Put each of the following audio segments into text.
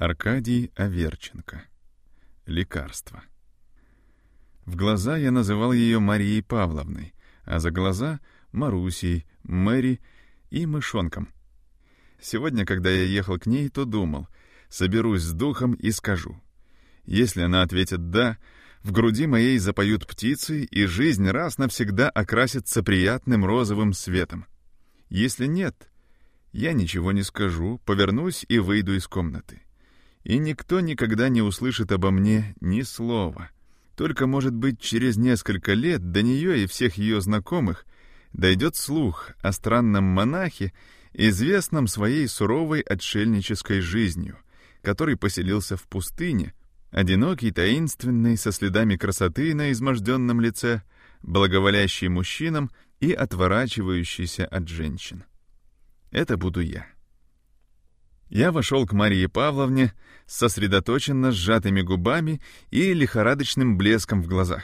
Аркадий Аверченко. Лекарство. В глаза я называл ее Марией Павловной, а за глаза — Марусей, Мэри и Мышонком. Сегодня, когда я ехал к ней, то думал, соберусь с духом и скажу. Если она ответит «да», в груди моей запоют птицы, и жизнь раз навсегда окрасится приятным розовым светом. Если нет, я ничего не скажу, повернусь и выйду из комнаты и никто никогда не услышит обо мне ни слова. Только, может быть, через несколько лет до нее и всех ее знакомых дойдет слух о странном монахе, известном своей суровой отшельнической жизнью, который поселился в пустыне, одинокий, таинственный, со следами красоты на изможденном лице, благоволящий мужчинам и отворачивающийся от женщин. Это буду я. Я вошел к Марии Павловне с сосредоточенно сжатыми губами и лихорадочным блеском в глазах.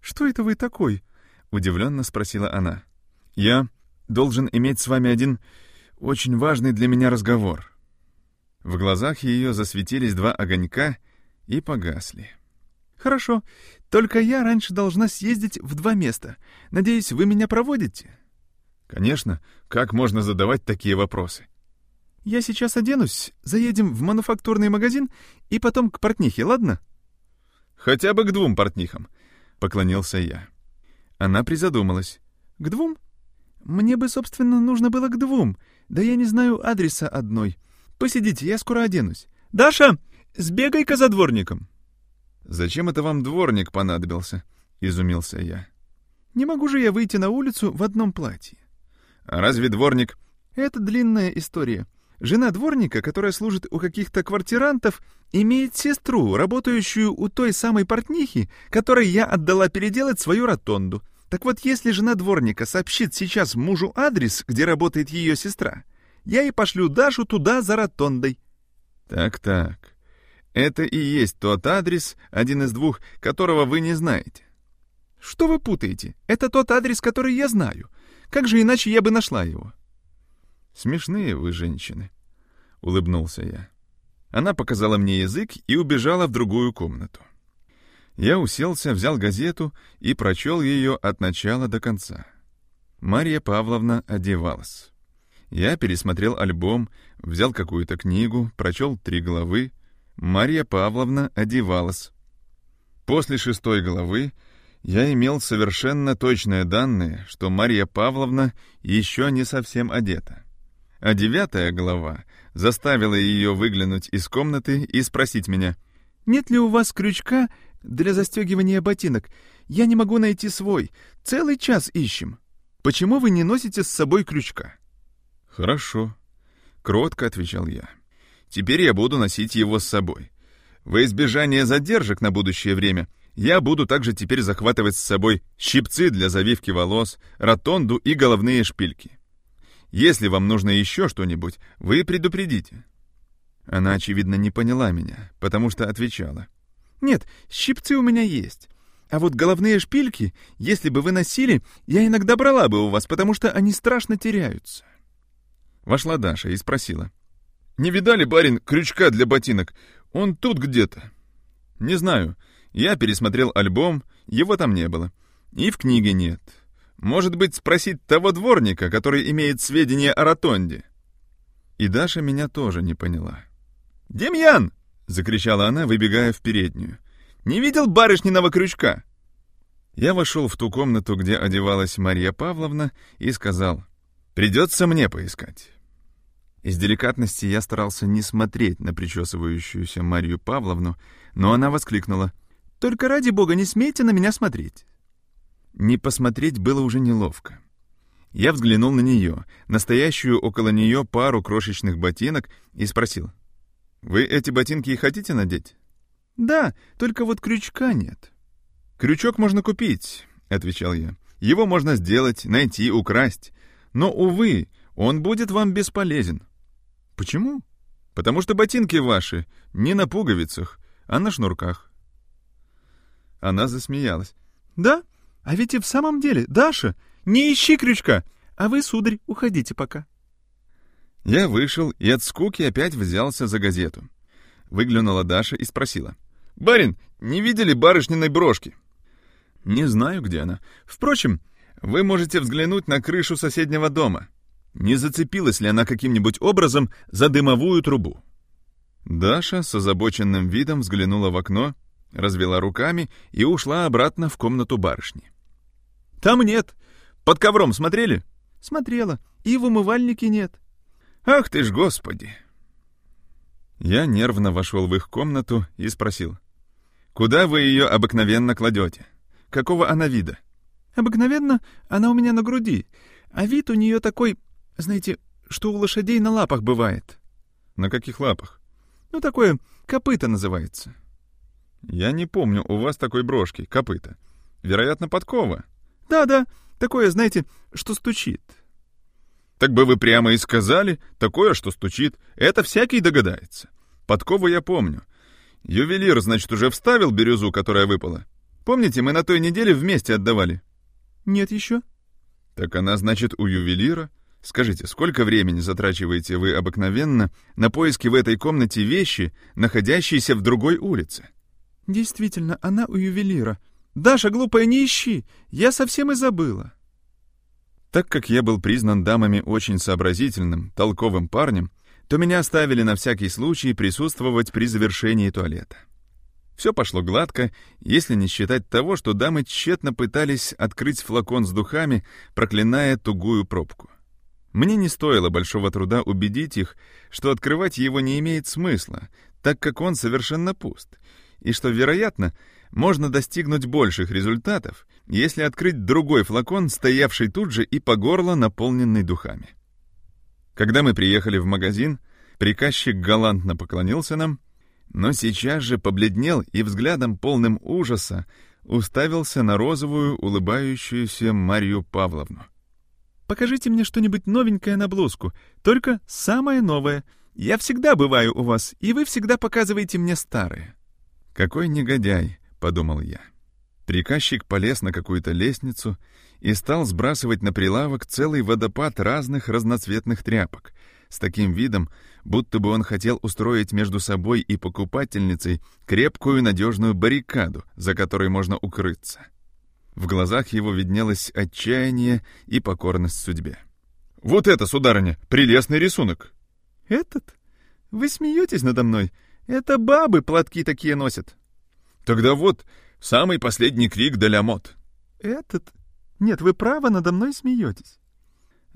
«Что это вы такой?» — удивленно спросила она. «Я должен иметь с вами один очень важный для меня разговор». В глазах ее засветились два огонька и погасли. «Хорошо, только я раньше должна съездить в два места. Надеюсь, вы меня проводите?» «Конечно, как можно задавать такие вопросы?» Я сейчас оденусь, заедем в мануфактурный магазин и потом к портнихе, ладно?» «Хотя бы к двум портнихам», — поклонился я. Она призадумалась. «К двум? Мне бы, собственно, нужно было к двум. Да я не знаю адреса одной. Посидите, я скоро оденусь. Даша, сбегай-ка за дворником». «Зачем это вам дворник понадобился?» — изумился я. «Не могу же я выйти на улицу в одном платье». «А разве дворник...» «Это длинная история. Жена дворника, которая служит у каких-то квартирантов, имеет сестру, работающую у той самой портнихи, которой я отдала переделать свою ротонду. Так вот, если жена дворника сообщит сейчас мужу адрес, где работает ее сестра, я и пошлю Дашу туда за ротондой. Так-так. Это и есть тот адрес, один из двух, которого вы не знаете. Что вы путаете? Это тот адрес, который я знаю. Как же иначе я бы нашла его? «Смешные вы женщины», — улыбнулся я. Она показала мне язык и убежала в другую комнату. Я уселся, взял газету и прочел ее от начала до конца. Марья Павловна одевалась. Я пересмотрел альбом, взял какую-то книгу, прочел три главы. Марья Павловна одевалась. После шестой главы я имел совершенно точные данные, что Марья Павловна еще не совсем одета а девятая глава заставила ее выглянуть из комнаты и спросить меня, «Нет ли у вас крючка для застегивания ботинок? Я не могу найти свой. Целый час ищем. Почему вы не носите с собой крючка?» «Хорошо», — кротко отвечал я. «Теперь я буду носить его с собой. Во избежание задержек на будущее время я буду также теперь захватывать с собой щипцы для завивки волос, ротонду и головные шпильки. Если вам нужно еще что-нибудь, вы предупредите». Она, очевидно, не поняла меня, потому что отвечала. «Нет, щипцы у меня есть. А вот головные шпильки, если бы вы носили, я иногда брала бы у вас, потому что они страшно теряются». Вошла Даша и спросила. «Не видали, барин, крючка для ботинок? Он тут где-то». «Не знаю. Я пересмотрел альбом, его там не было. И в книге нет. Может быть, спросить того дворника, который имеет сведения о ротонде?» И Даша меня тоже не поняла. «Демьян!» — закричала она, выбегая в переднюю. «Не видел барышниного крючка?» Я вошел в ту комнату, где одевалась Марья Павловна, и сказал, «Придется мне поискать». Из деликатности я старался не смотреть на причесывающуюся Марью Павловну, но она воскликнула, «Только ради бога не смейте на меня смотреть. Не посмотреть было уже неловко. Я взглянул на нее, настоящую около нее пару крошечных ботинок, и спросил. «Вы эти ботинки и хотите надеть?» «Да, только вот крючка нет». «Крючок можно купить», — отвечал я. «Его можно сделать, найти, украсть. Но, увы, он будет вам бесполезен». «Почему?» «Потому что ботинки ваши не на пуговицах, а на шнурках». Она засмеялась. «Да? А ведь и в самом деле, Даша, не ищи крючка, а вы, сударь, уходите пока. Я вышел и от скуки опять взялся за газету. выглянула Даша и спросила. «Барин, не видели барышниной брошки?» «Не знаю, где она. Впрочем, вы можете взглянуть на крышу соседнего дома. Не зацепилась ли она каким-нибудь образом за дымовую трубу?» Даша с озабоченным видом взглянула в окно, развела руками и ушла обратно в комнату барышни. «Там нет. Под ковром смотрели?» «Смотрела. И в умывальнике нет». «Ах ты ж, господи!» Я нервно вошел в их комнату и спросил. «Куда вы ее обыкновенно кладете? Какого она вида?» «Обыкновенно она у меня на груди, а вид у нее такой, знаете, что у лошадей на лапах бывает». «На каких лапах?» «Ну, такое копыто называется». «Я не помню у вас такой брошки, копыта. Вероятно, подкова». «Да-да, такое, знаете, что стучит». «Так бы вы прямо и сказали, такое, что стучит. Это всякий догадается. Подкову я помню. Ювелир, значит, уже вставил бирюзу, которая выпала. Помните, мы на той неделе вместе отдавали?» «Нет еще». «Так она, значит, у ювелира?» Скажите, сколько времени затрачиваете вы обыкновенно на поиски в этой комнате вещи, находящиеся в другой улице? Действительно, она у ювелира. Даша, глупая, не ищи. Я совсем и забыла. Так как я был признан дамами очень сообразительным, толковым парнем, то меня оставили на всякий случай присутствовать при завершении туалета. Все пошло гладко, если не считать того, что дамы тщетно пытались открыть флакон с духами, проклиная тугую пробку. Мне не стоило большого труда убедить их, что открывать его не имеет смысла, так как он совершенно пуст, и что, вероятно, можно достигнуть больших результатов, если открыть другой флакон, стоявший тут же и по горло наполненный духами. Когда мы приехали в магазин, приказчик галантно поклонился нам, но сейчас же побледнел и взглядом полным ужаса уставился на розовую, улыбающуюся Марию Павловну. Покажите мне что-нибудь новенькое на блузку, только самое новое. Я всегда бываю у вас, и вы всегда показываете мне старое». «Какой негодяй», — подумал я. Приказчик полез на какую-то лестницу и стал сбрасывать на прилавок целый водопад разных разноцветных тряпок, с таким видом, будто бы он хотел устроить между собой и покупательницей крепкую надежную баррикаду, за которой можно укрыться. В глазах его виднелось отчаяние и покорность судьбе. «Вот это, сударыня, прелестный рисунок!» «Этот? Вы смеетесь надо мной? Это бабы платки такие носят!» «Тогда вот самый последний крик де ля мот!» «Этот? Нет, вы право надо мной смеетесь!»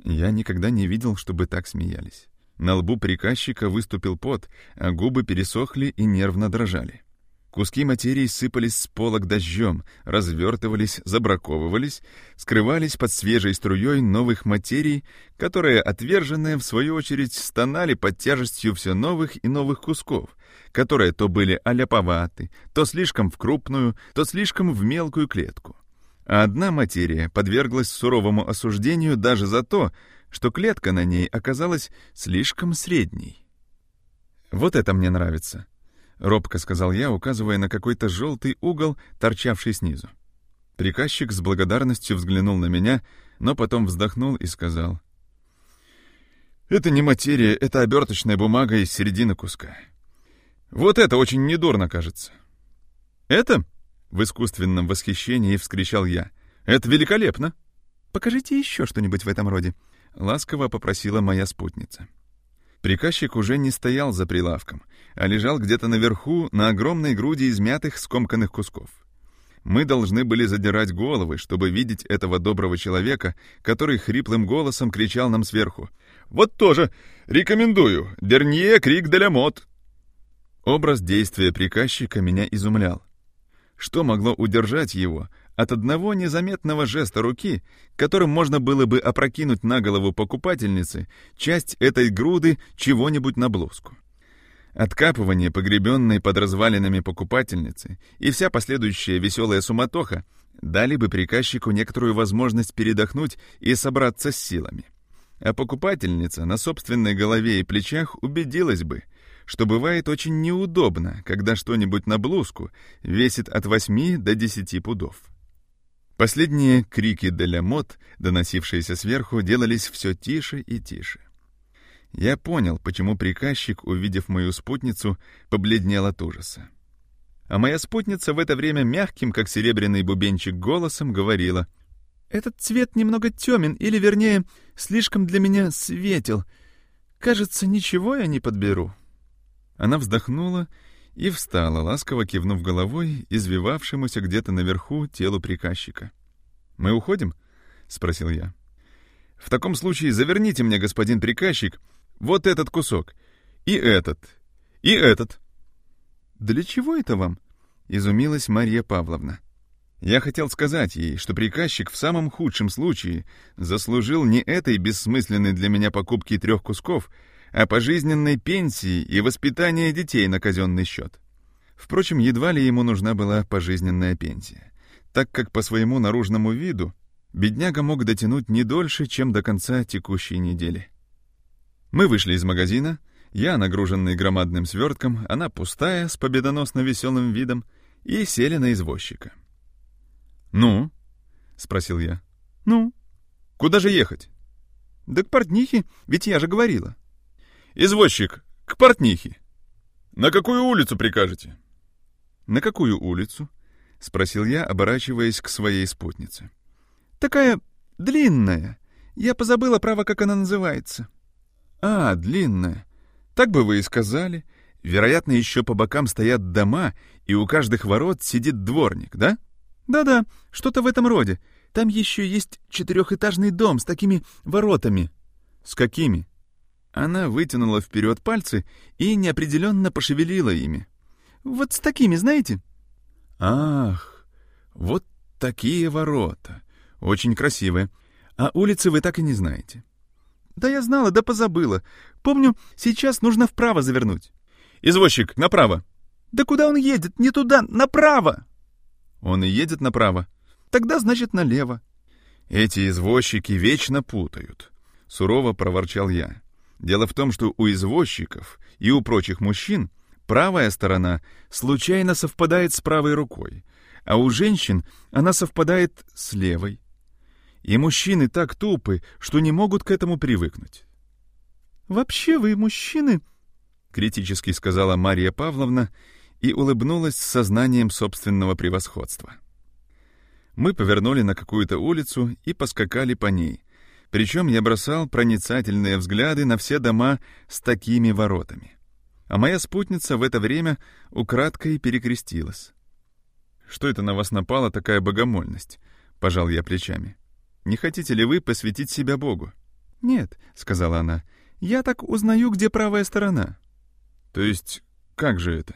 Я никогда не видел, чтобы так смеялись. На лбу приказчика выступил пот, а губы пересохли и нервно дрожали. Куски материи сыпались с полок дождем, развертывались, забраковывались, скрывались под свежей струей новых материй, которые, отверженные, в свою очередь, стонали под тяжестью все новых и новых кусков, которые то были аляповаты, то слишком в крупную, то слишком в мелкую клетку. А одна материя подверглась суровому осуждению даже за то, что клетка на ней оказалась слишком средней. Вот это мне нравится. — робко сказал я, указывая на какой-то желтый угол, торчавший снизу. Приказчик с благодарностью взглянул на меня, но потом вздохнул и сказал. «Это не материя, это оберточная бумага из середины куска. Вот это очень недурно, кажется». «Это?» — в искусственном восхищении вскричал я. «Это великолепно!» «Покажите еще что-нибудь в этом роде», — ласково попросила моя спутница. Приказчик уже не стоял за прилавком, а лежал где-то наверху на огромной груди измятых скомканных кусков. Мы должны были задирать головы, чтобы видеть этого доброго человека, который хриплым голосом кричал нам сверху. «Вот тоже! Рекомендую! Дернье крик де мот!» Образ действия приказчика меня изумлял. Что могло удержать его от одного незаметного жеста руки, которым можно было бы опрокинуть на голову покупательницы часть этой груды чего-нибудь на блузку. Откапывание, погребенной под развалинами покупательницы, и вся последующая веселая суматоха дали бы приказчику некоторую возможность передохнуть и собраться с силами. А покупательница на собственной голове и плечах убедилась бы, что бывает очень неудобно, когда что-нибудь на блузку весит от 8 до 10 пудов. Последние крики де ля мот, доносившиеся сверху, делались все тише и тише. Я понял, почему приказчик, увидев мою спутницу, побледнел от ужаса. А моя спутница в это время мягким, как серебряный бубенчик, голосом говорила. «Этот цвет немного темен, или, вернее, слишком для меня светел. Кажется, ничего я не подберу». Она вздохнула и встала, ласково кивнув головой, извивавшемуся где-то наверху телу приказчика. «Мы уходим?» — спросил я. «В таком случае заверните мне, господин приказчик, вот этот кусок, и этот, и этот». «Для чего это вам?» — изумилась Марья Павловна. Я хотел сказать ей, что приказчик в самом худшем случае заслужил не этой бессмысленной для меня покупки трех кусков, а пожизненной пенсии и воспитания детей на казенный счет. Впрочем, едва ли ему нужна была пожизненная пенсия, так как по своему наружному виду бедняга мог дотянуть не дольше, чем до конца текущей недели. Мы вышли из магазина, я, нагруженный громадным свертком, она пустая, с победоносно веселым видом, и сели на извозчика. «Ну?» — спросил я. «Ну?» «Куда же ехать?» «Да к портнихе, ведь я же говорила». «Извозчик, к портнихе. На какую улицу прикажете?» «На какую улицу?» — спросил я, оборачиваясь к своей спутнице. «Такая длинная. Я позабыла, право, как она называется». «А, длинная. Так бы вы и сказали. Вероятно, еще по бокам стоят дома, и у каждых ворот сидит дворник, да?» «Да-да, что-то в этом роде. Там еще есть четырехэтажный дом с такими воротами». «С какими?» Она вытянула вперед пальцы и неопределенно пошевелила ими. «Вот с такими, знаете?» «Ах, вот такие ворота. Очень красивые. А улицы вы так и не знаете». «Да я знала, да позабыла. Помню, сейчас нужно вправо завернуть». «Извозчик, направо». «Да куда он едет? Не туда, направо!» Он и едет направо. Тогда, значит, налево. Эти извозчики вечно путают. Сурово проворчал я. Дело в том, что у извозчиков и у прочих мужчин правая сторона случайно совпадает с правой рукой, а у женщин она совпадает с левой. И мужчины так тупы, что не могут к этому привыкнуть. «Вообще вы, мужчины», — критически сказала Мария Павловна и улыбнулась с сознанием собственного превосходства. Мы повернули на какую-то улицу и поскакали по ней, причем я бросал проницательные взгляды на все дома с такими воротами. А моя спутница в это время украдкой перекрестилась. «Что это на вас напала такая богомольность?» — пожал я плечами. «Не хотите ли вы посвятить себя Богу?» «Нет», — сказала она, — «я так узнаю, где правая сторона». «То есть как же это?»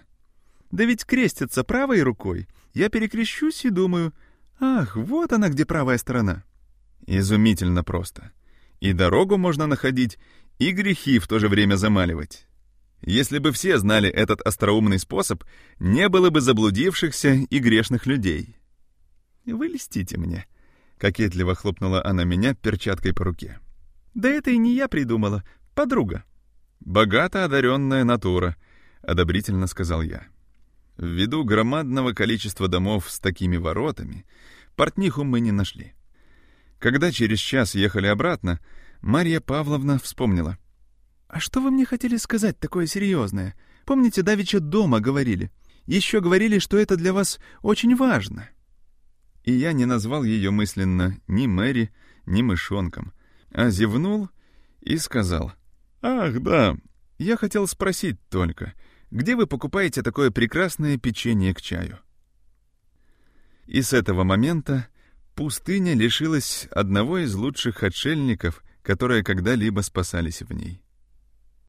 Да ведь крестится правой рукой. Я перекрещусь и думаю, ах, вот она где правая сторона. Изумительно просто. И дорогу можно находить, и грехи в то же время замаливать. Если бы все знали этот остроумный способ, не было бы заблудившихся и грешных людей. «Вы льстите мне», — кокетливо хлопнула она меня перчаткой по руке. «Да это и не я придумала, подруга». «Богато одаренная натура», — одобрительно сказал я. Ввиду громадного количества домов с такими воротами, портниху мы не нашли. Когда через час ехали обратно, Марья Павловна вспомнила. «А что вы мне хотели сказать такое серьезное? Помните, давеча дома говорили? Еще говорили, что это для вас очень важно». И я не назвал ее мысленно ни Мэри, ни мышонком, а зевнул и сказал. «Ах, да, я хотел спросить только, где вы покупаете такое прекрасное печенье к чаю. И с этого момента пустыня лишилась одного из лучших отшельников, которые когда-либо спасались в ней.